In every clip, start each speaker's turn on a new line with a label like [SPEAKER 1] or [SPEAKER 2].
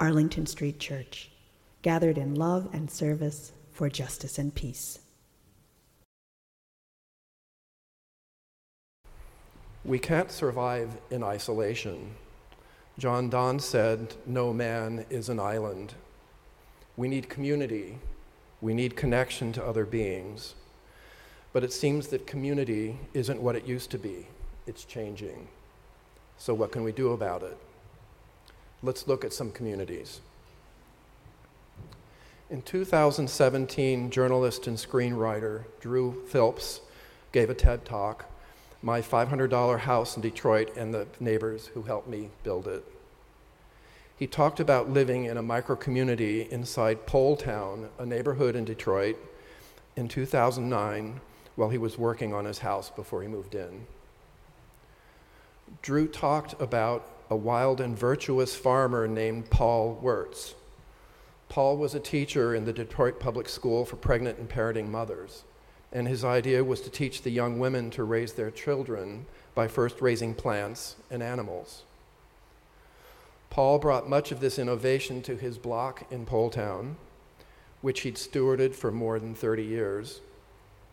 [SPEAKER 1] Arlington Street Church, gathered in love and service for justice and peace.
[SPEAKER 2] We can't survive in isolation. John Donne said, No man is an island. We need community. We need connection to other beings. But it seems that community isn't what it used to be, it's changing. So, what can we do about it? Let's look at some communities. In 2017, journalist and screenwriter Drew Philp gave a TED talk, My $500 House in Detroit and the Neighbors Who Helped Me Build It. He talked about living in a micro community inside Poletown, a neighborhood in Detroit, in 2009 while he was working on his house before he moved in. Drew talked about a wild and virtuous farmer named Paul Weertz. Paul was a teacher in the Detroit Public School for pregnant and parenting mothers, and his idea was to teach the young women to raise their children by first raising plants and animals. Paul brought much of this innovation to his block in Poletown, which he'd stewarded for more than 30 years,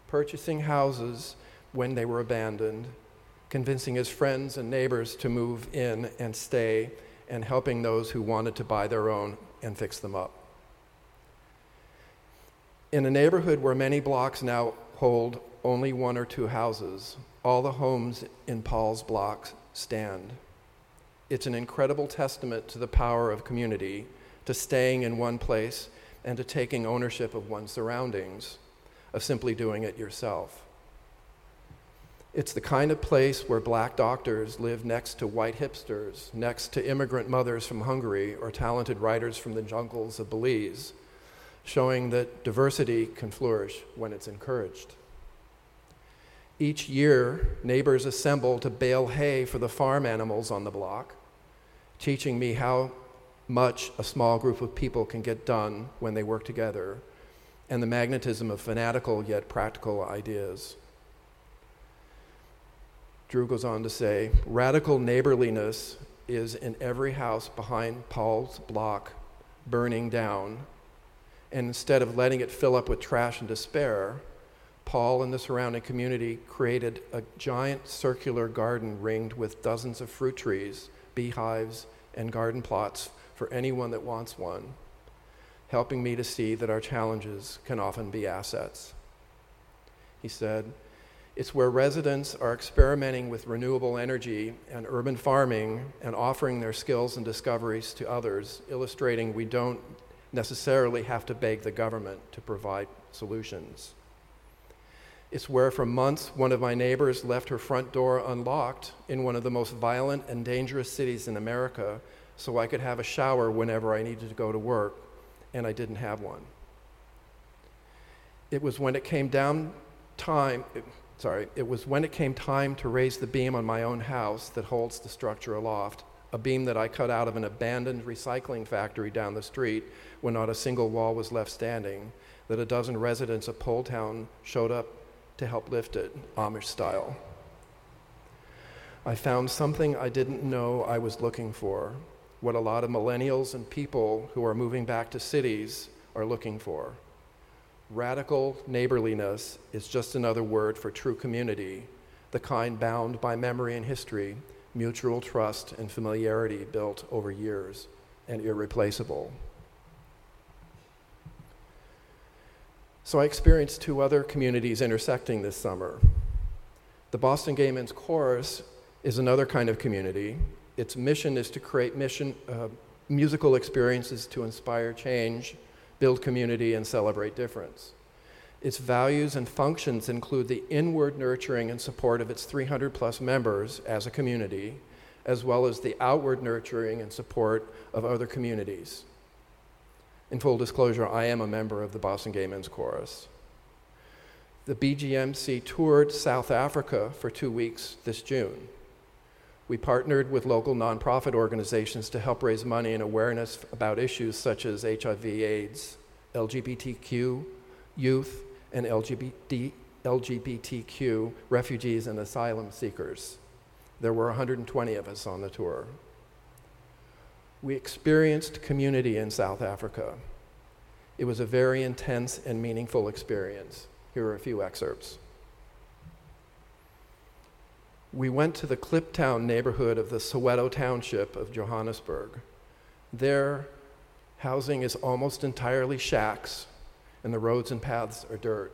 [SPEAKER 2] purchasing houses when they were abandoned convincing his friends and neighbors to move in and stay, and helping those who wanted to buy their own and fix them up. In a neighborhood where many blocks now hold only one or two houses, all the homes in Paul's blocks stand. It's an incredible testament to the power of community, to staying in one place, and to taking ownership of one's surroundings, of simply doing it yourself. It's the kind of place where black doctors live next to white hipsters, next to immigrant mothers from Hungary, or talented writers from the jungles of Belize, showing that diversity can flourish when it's encouraged. Each year, neighbors assemble to bale hay for the farm animals on the block, teaching me how much a small group of people can get done when they work together, and the magnetism of fanatical yet practical ideas. Drew goes on to say radical neighborliness is in every house behind Paul's block burning down. And instead of letting it fill up with trash and despair, Paul and the surrounding community created a giant circular garden ringed with dozens of fruit trees, beehives, and garden plots for anyone that wants one, helping me to see that our challenges can often be assets. He said, it's where residents are experimenting with renewable energy and urban farming and offering their skills and discoveries to others, illustrating we don't necessarily have to beg the government to provide solutions. It's where, for months, one of my neighbors left her front door unlocked in one of the most violent and dangerous cities in America so I could have a shower whenever I needed to go to work, and I didn't have one. It was when it came down time, sorry, it was when it came time to raise the beam on my own house that holds the structure aloft, a beam that I cut out of an abandoned recycling factory down the street when not a single wall was left standing, that a dozen residents of Poletown showed up to help lift it, Amish style. I found something I didn't know I was looking for, what a lot of millennials and people who are moving back to cities are looking for Radical neighborliness is just another word for true community, the kind bound by memory and history, mutual trust and familiarity built over years, and irreplaceable. So I experienced two other communities intersecting this summer. The Boston Gay Men's Chorus is another kind of community. Its mission is to create mission, uh, musical experiences to inspire change build community, and celebrate difference. Its values and functions include the inward nurturing and support of its 300 plus members as a community, as well as the outward nurturing and support of other communities. In full disclosure, I am a member of the Boston Gay Men's Chorus. The BGMC toured South Africa for two weeks this June. We partnered with local nonprofit organizations to help raise money and awareness about issues such as HIV, AIDS, LGBTQ, youth, and LGBT, LGBTQ refugees and asylum seekers. There were 120 of us on the tour. We experienced community in South Africa. It was a very intense and meaningful experience. Here are a few excerpts. We went to the Kliptown neighborhood of the Soweto township of Johannesburg. There, housing is almost entirely shacks, and the roads and paths are dirt.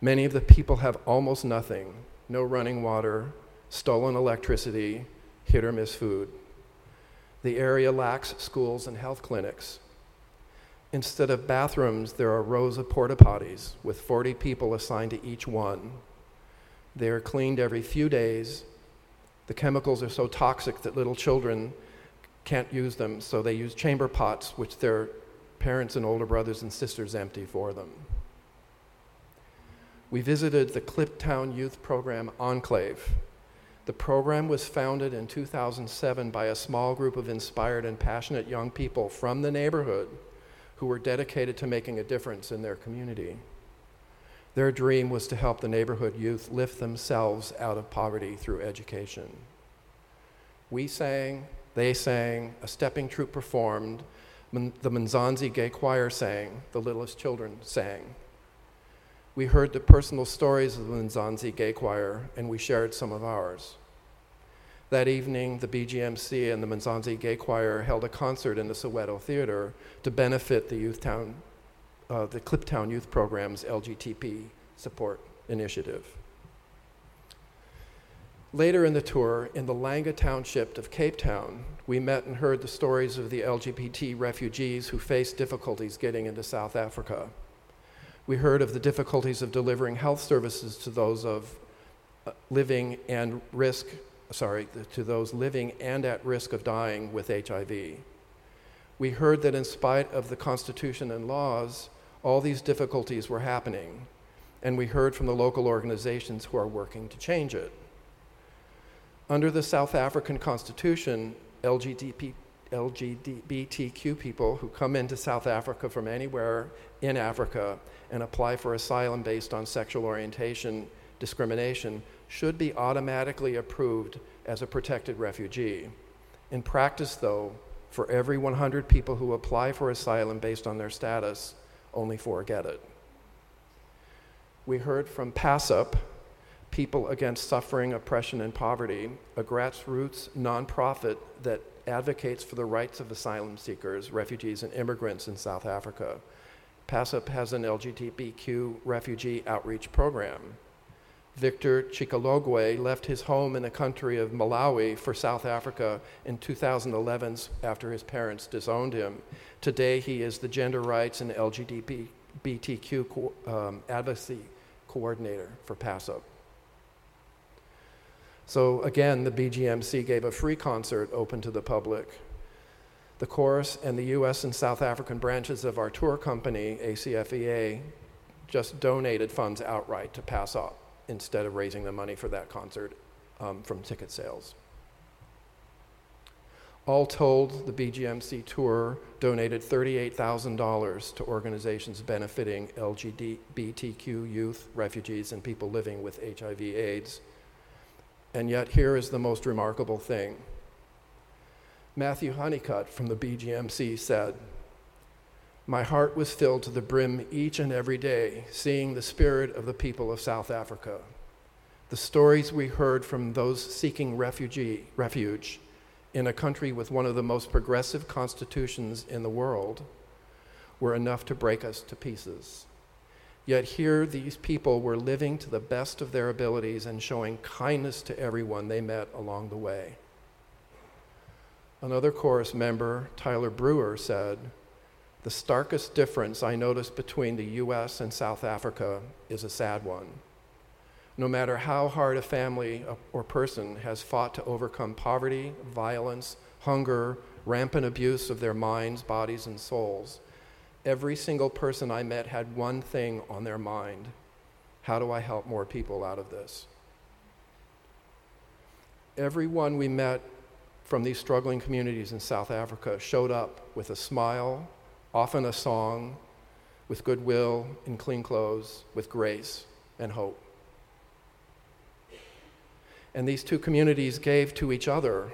[SPEAKER 2] Many of the people have almost nothing no running water, stolen electricity, hit or miss food. The area lacks schools and health clinics. Instead of bathrooms, there are rows of porta potties with 40 people assigned to each one. They are cleaned every few days. The chemicals are so toxic that little children can't use them, so they use chamber pots, which their parents and older brothers and sisters empty for them. We visited the Kliptown Youth Program Enclave. The program was founded in 2007 by a small group of inspired and passionate young people from the neighborhood who were dedicated to making a difference in their community. Their dream was to help the neighborhood youth lift themselves out of poverty through education. We sang, they sang, a stepping troupe performed, the Mzansi Gay Choir sang, the littlest children sang. We heard the personal stories of the Mzansi Gay Choir, and we shared some of ours. That evening, the BGMC and the Mzansi Gay Choir held a concert in the Soweto Theater to benefit the Youth Town, uh, the Kliptown Youth Program's LGTB support initiative. Later in the tour, in the Langa Township of Cape Town, we met and heard the stories of the LGBT refugees who faced difficulties getting into South Africa. We heard of the difficulties of delivering health services to those of uh, living and risk, sorry, to those living and at risk of dying with HIV. We heard that in spite of the Constitution and laws, all these difficulties were happening, and we heard from the local organizations who are working to change it. Under the South African Constitution, LGBT, LGBTQ people who come into South Africa from anywhere in Africa and apply for asylum based on sexual orientation discrimination should be automatically approved as a protected refugee. In practice, though, for every 100 people who apply for asylum based on their status, only four get it. We heard from PASSOP, People Against Suffering, Oppression, and Poverty, a grassroots nonprofit that advocates for the rights of asylum seekers, refugees, and immigrants in South Africa. PASSOP has an LGBTQ refugee outreach program. Victor Chikalogwe left his home in the country of Malawi for South Africa in 2011 after his parents disowned him. Today, he is the gender rights and LGBTQ um, advocacy coordinator for PASSOP. So, again, the BGMC gave a free concert open to the public the chorus and the US and South African branches of our tour company, ACFEA, just donated funds outright to PASSOP instead of raising the money for that concert um, from ticket sales. All told, the BGMC tour donated $38,000 to organizations benefiting LGBTQ youth, refugees, and people living with HIV/AIDS. And yet, here is the most remarkable thing Matthew Honeycutt from the BGMC said, My heart was filled to the brim each and every day, seeing the spirit of the people of South Africa. The stories we heard from those seeking refugee, refuge in a country with one of the most progressive constitutions in the world were enough to break us to pieces. Yet here, these people were living to the best of their abilities and showing kindness to everyone they met along the way. Another chorus member, Tyler Brewer, said, The starkest difference I noticed between the US and South Africa is a sad one. no matter how hard a family or person has fought to overcome poverty, violence, hunger, rampant abuse of their minds, bodies, and souls, every single person I met had one thing on their mind how do I help more people out of this? Everyone we met from these struggling communities in South Africa showed up with a smile, often a song, with goodwill, in clean clothes, with grace and hope. And these two communities gave to each other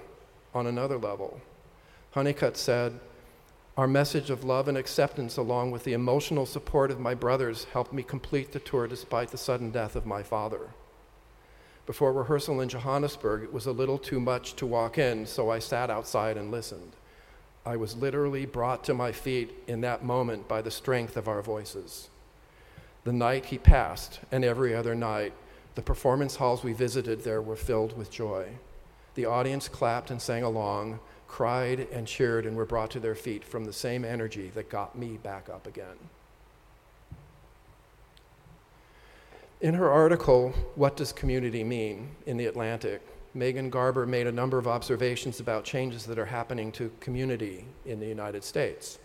[SPEAKER 2] on another level. Honeycutt said, Our message of love and acceptance, along with the emotional support of my brothers, helped me complete the tour despite the sudden death of my father. Before rehearsal in Johannesburg, it was a little too much to walk in, so I sat outside and listened. I was literally brought to my feet in that moment by the strength of our voices. The night he passed, and every other night, the performance halls we visited there were filled with joy. The audience clapped and sang along, cried and cheered, and were brought to their feet from the same energy that got me back up again. In her article, What Does Community Mean? in The Atlantic, Megan Garber made a number of observations about changes that are happening to community in the United States.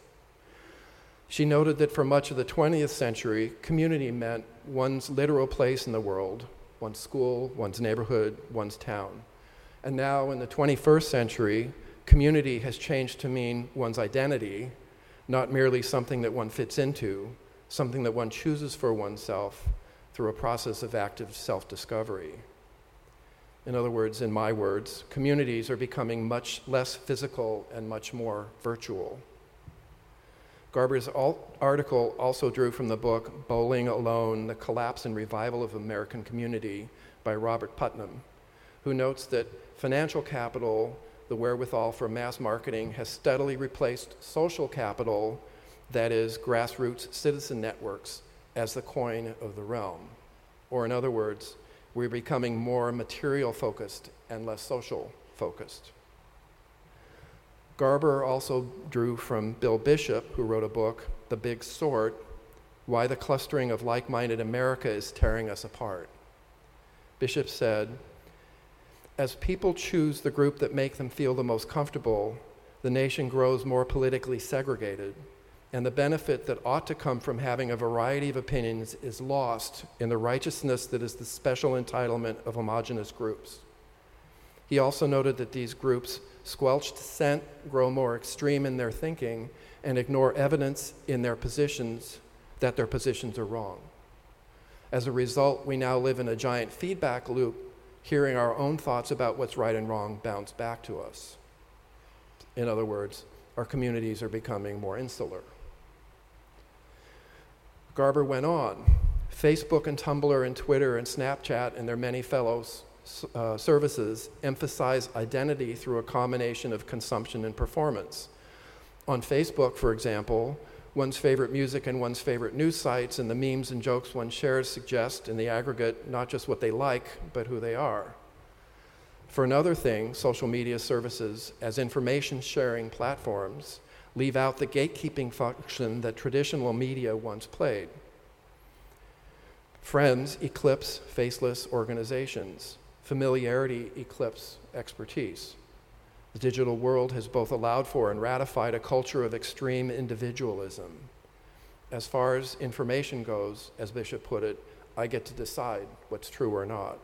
[SPEAKER 2] She noted that for much of the 20th century, community meant one's literal place in the world, one's school, one's neighborhood, one's town. And now in the 21st century, community has changed to mean one's identity, not merely something that one fits into, something that one chooses for oneself through a process of active self discovery. In other words, in my words, communities are becoming much less physical and much more virtual. Garber's article also drew from the book Bowling Alone The Collapse and Revival of American Community by Robert Putnam, who notes that financial capital, the wherewithal for mass marketing, has steadily replaced social capital, that is, grassroots citizen networks, as the coin of the realm. Or, in other words, we're becoming more material focused and less social focused. Garber also drew from Bill Bishop, who wrote a book, The Big Sort Why the Clustering of Like Minded America is Tearing Us Apart. Bishop said, As people choose the group that make them feel the most comfortable, the nation grows more politically segregated, and the benefit that ought to come from having a variety of opinions is lost in the righteousness that is the special entitlement of homogenous groups. He also noted that these groups squelch dissent, grow more extreme in their thinking, and ignore evidence in their positions that their positions are wrong. As a result, we now live in a giant feedback loop, hearing our own thoughts about what's right and wrong bounce back to us. In other words, our communities are becoming more insular. Garber went on. Facebook and Tumblr and Twitter and Snapchat and their many fellows uh, services emphasize identity through a combination of consumption and performance. On Facebook, for example, one's favorite music and one's favorite news sites and the memes and jokes one shares suggest, in the aggregate, not just what they like, but who they are. For another thing, social media services, as information sharing platforms, leave out the gatekeeping function that traditional media once played. Friends eclipse faceless organizations. Familiarity eclipses expertise. The digital world has both allowed for and ratified a culture of extreme individualism. As far as information goes, as Bishop put it, I get to decide what's true or not.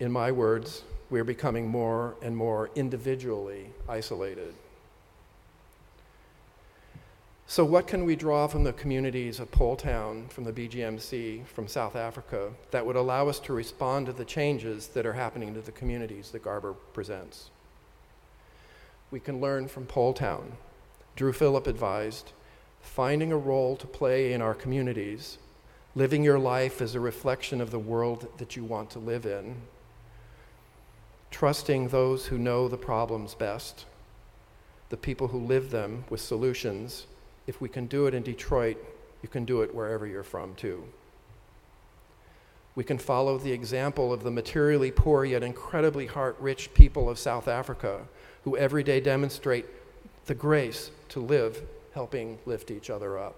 [SPEAKER 2] In my words, we're becoming more and more individually isolated. So, what can we draw from the communities of Poletown, from the BGMC, from South Africa, that would allow us to respond to the changes that are happening to the communities that Garber presents? We can learn from Poletown. Drew Philp advised finding a role to play in our communities, living your life as a reflection of the world that you want to live in, trusting those who know the problems best, the people who live them with solutions if we can do it in Detroit, you can do it wherever you're from, too. We can follow the example of the materially poor yet incredibly heart rich people of South Africa who every day demonstrate the grace to live helping lift each other up.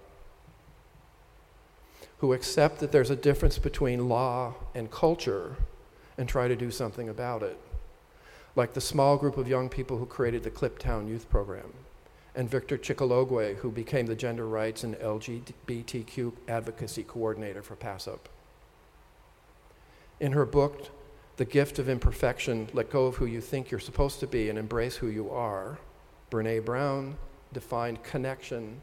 [SPEAKER 2] who accept that there's a difference between law and culture and try to do something about it. Like the small group of young people who created the Kliptown Youth Program, and Victor Chikalogwe, who became the gender rights and LGBTQ advocacy coordinator for PASSOP. In her book, The Gift of Imperfection Let Go of Who You Think You're Supposed to Be and Embrace Who You Are, Brene Brown defined connection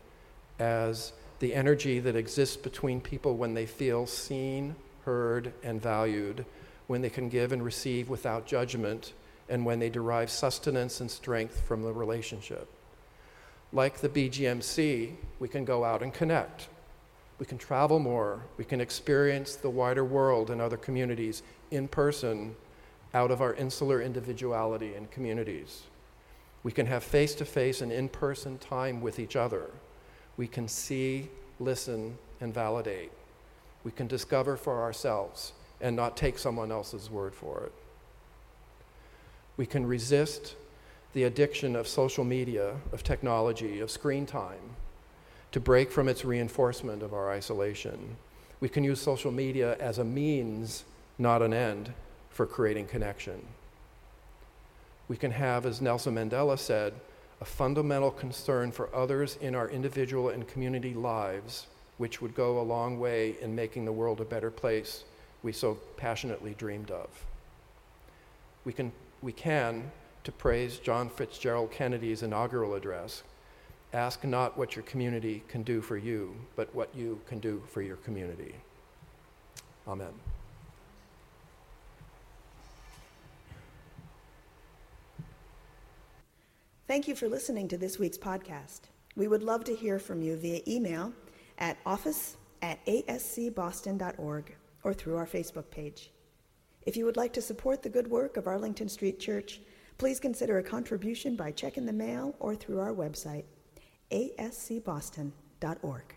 [SPEAKER 2] as the energy that exists between people when they feel seen, heard, and valued, when they can give and receive without judgment, and when they derive sustenance and strength from the relationship. Like the BGMC, we can go out and connect. We can travel more. We can experience the wider world and other communities in person out of our insular individuality and communities. We can have face to face and in person time with each other we can see, listen, and validate. We can discover for ourselves and not take someone else's word for it. We can resist the addiction of social media, of technology, of screen time to break from its reinforcement of our isolation. We can use social media as a means, not an end, for creating connection. We can have, as Nelson Mandela said, a fundamental concern for others in our individual and community lives, which would go a long way in making the world a better place we so passionately dreamed of. We can, we can, to praise John Fitzgerald Kennedy's inaugural address, ask not what your community can do for you, but what you can do for your community. Amen.
[SPEAKER 1] Thank you for listening to this week's podcast. We would love to hear from you via email at office at ascboston.org or through our Facebook page. If you would like to support the good work of Arlington Street Church, please consider a contribution by check in the mail or through our website, ascboston.org.